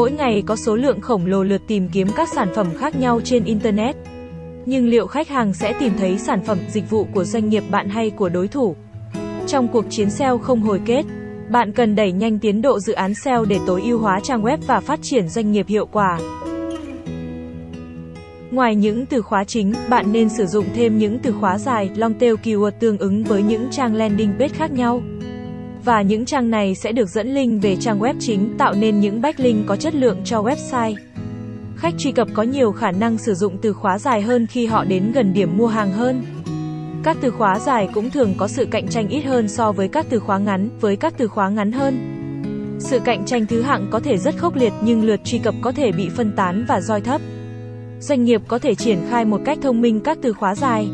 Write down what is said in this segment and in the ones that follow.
Mỗi ngày có số lượng khổng lồ lượt tìm kiếm các sản phẩm khác nhau trên Internet. Nhưng liệu khách hàng sẽ tìm thấy sản phẩm, dịch vụ của doanh nghiệp bạn hay của đối thủ? Trong cuộc chiến SEO không hồi kết, bạn cần đẩy nhanh tiến độ dự án SEO để tối ưu hóa trang web và phát triển doanh nghiệp hiệu quả. Ngoài những từ khóa chính, bạn nên sử dụng thêm những từ khóa dài, long tail keyword tương ứng với những trang landing page khác nhau. Và những trang này sẽ được dẫn link về trang web chính, tạo nên những backlink có chất lượng cho website. Khách truy cập có nhiều khả năng sử dụng từ khóa dài hơn khi họ đến gần điểm mua hàng hơn. Các từ khóa dài cũng thường có sự cạnh tranh ít hơn so với các từ khóa ngắn, với các từ khóa ngắn hơn. Sự cạnh tranh thứ hạng có thể rất khốc liệt nhưng lượt truy cập có thể bị phân tán và roi thấp. Doanh nghiệp có thể triển khai một cách thông minh các từ khóa dài.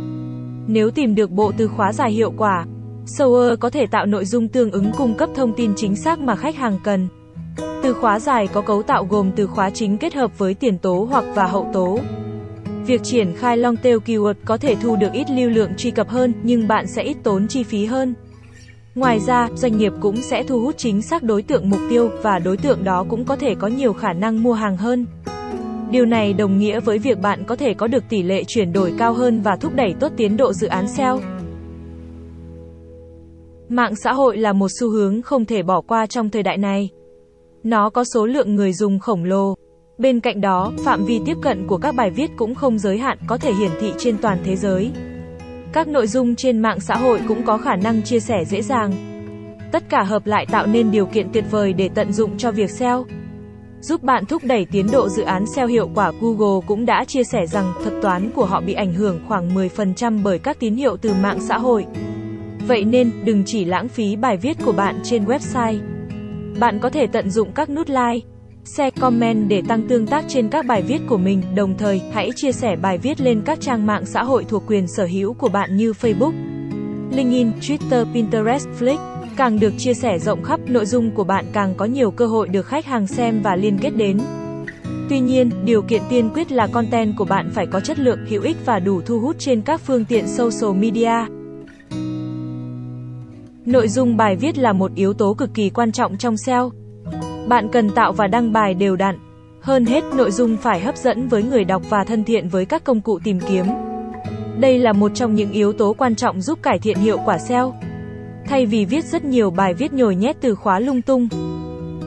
Nếu tìm được bộ từ khóa dài hiệu quả, Sower có thể tạo nội dung tương ứng cung cấp thông tin chính xác mà khách hàng cần. Từ khóa dài có cấu tạo gồm từ khóa chính kết hợp với tiền tố hoặc và hậu tố. Việc triển khai long tail keyword có thể thu được ít lưu lượng truy cập hơn, nhưng bạn sẽ ít tốn chi phí hơn. Ngoài ra, doanh nghiệp cũng sẽ thu hút chính xác đối tượng mục tiêu và đối tượng đó cũng có thể có nhiều khả năng mua hàng hơn. Điều này đồng nghĩa với việc bạn có thể có được tỷ lệ chuyển đổi cao hơn và thúc đẩy tốt tiến độ dự án SEO. Mạng xã hội là một xu hướng không thể bỏ qua trong thời đại này. Nó có số lượng người dùng khổng lồ. Bên cạnh đó, phạm vi tiếp cận của các bài viết cũng không giới hạn, có thể hiển thị trên toàn thế giới. Các nội dung trên mạng xã hội cũng có khả năng chia sẻ dễ dàng. Tất cả hợp lại tạo nên điều kiện tuyệt vời để tận dụng cho việc SEO. Giúp bạn thúc đẩy tiến độ dự án SEO hiệu quả, Google cũng đã chia sẻ rằng thuật toán của họ bị ảnh hưởng khoảng 10% bởi các tín hiệu từ mạng xã hội. Vậy nên, đừng chỉ lãng phí bài viết của bạn trên website. Bạn có thể tận dụng các nút like, share, comment để tăng tương tác trên các bài viết của mình, đồng thời, hãy chia sẻ bài viết lên các trang mạng xã hội thuộc quyền sở hữu của bạn như Facebook, LinkedIn, Twitter, Pinterest, Flick. Càng được chia sẻ rộng khắp, nội dung của bạn càng có nhiều cơ hội được khách hàng xem và liên kết đến. Tuy nhiên, điều kiện tiên quyết là content của bạn phải có chất lượng, hữu ích và đủ thu hút trên các phương tiện social media. Nội dung bài viết là một yếu tố cực kỳ quan trọng trong SEO. Bạn cần tạo và đăng bài đều đặn. Hơn hết, nội dung phải hấp dẫn với người đọc và thân thiện với các công cụ tìm kiếm. Đây là một trong những yếu tố quan trọng giúp cải thiện hiệu quả SEO. Thay vì viết rất nhiều bài viết nhồi nhét từ khóa lung tung,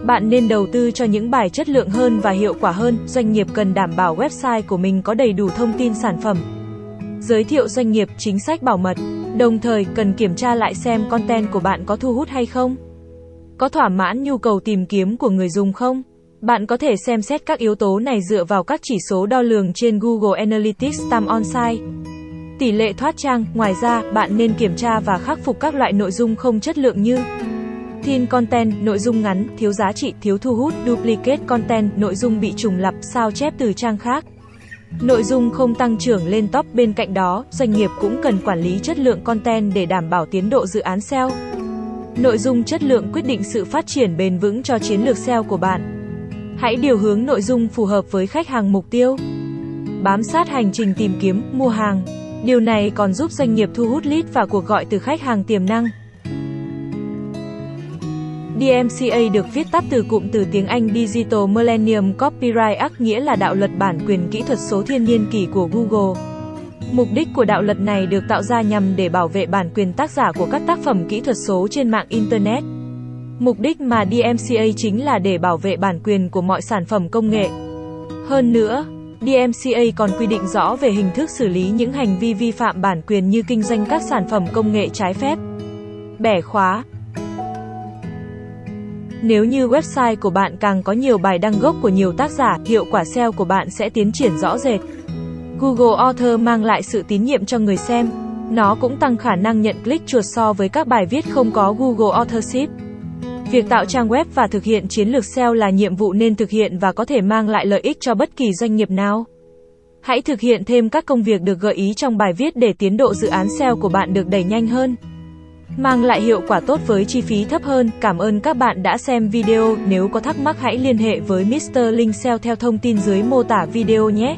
bạn nên đầu tư cho những bài chất lượng hơn và hiệu quả hơn. Doanh nghiệp cần đảm bảo website của mình có đầy đủ thông tin sản phẩm, giới thiệu doanh nghiệp, chính sách bảo mật. Đồng thời, cần kiểm tra lại xem content của bạn có thu hút hay không. Có thỏa mãn nhu cầu tìm kiếm của người dùng không? Bạn có thể xem xét các yếu tố này dựa vào các chỉ số đo lường trên Google Analytics Time on site. Tỷ lệ thoát trang, ngoài ra, bạn nên kiểm tra và khắc phục các loại nội dung không chất lượng như Thin content, nội dung ngắn, thiếu giá trị, thiếu thu hút, duplicate content, nội dung bị trùng lặp, sao chép từ trang khác. Nội dung không tăng trưởng lên top bên cạnh đó, doanh nghiệp cũng cần quản lý chất lượng content để đảm bảo tiến độ dự án SEO. Nội dung chất lượng quyết định sự phát triển bền vững cho chiến lược SEO của bạn. Hãy điều hướng nội dung phù hợp với khách hàng mục tiêu. Bám sát hành trình tìm kiếm, mua hàng. Điều này còn giúp doanh nghiệp thu hút lead và cuộc gọi từ khách hàng tiềm năng. DMCA được viết tắt từ cụm từ tiếng Anh Digital Millennium Copyright Act nghĩa là đạo luật bản quyền kỹ thuật số thiên niên kỷ của Google. Mục đích của đạo luật này được tạo ra nhằm để bảo vệ bản quyền tác giả của các tác phẩm kỹ thuật số trên mạng Internet. Mục đích mà DMCA chính là để bảo vệ bản quyền của mọi sản phẩm công nghệ. Hơn nữa, DMCA còn quy định rõ về hình thức xử lý những hành vi vi phạm bản quyền như kinh doanh các sản phẩm công nghệ trái phép, bẻ khóa, nếu như website của bạn càng có nhiều bài đăng gốc của nhiều tác giả, hiệu quả SEO của bạn sẽ tiến triển rõ rệt. Google Author mang lại sự tín nhiệm cho người xem. Nó cũng tăng khả năng nhận click chuột so với các bài viết không có Google Authorship. Việc tạo trang web và thực hiện chiến lược SEO là nhiệm vụ nên thực hiện và có thể mang lại lợi ích cho bất kỳ doanh nghiệp nào. Hãy thực hiện thêm các công việc được gợi ý trong bài viết để tiến độ dự án SEO của bạn được đẩy nhanh hơn mang lại hiệu quả tốt với chi phí thấp hơn. Cảm ơn các bạn đã xem video, nếu có thắc mắc hãy liên hệ với Mr. Linh SEO theo thông tin dưới mô tả video nhé.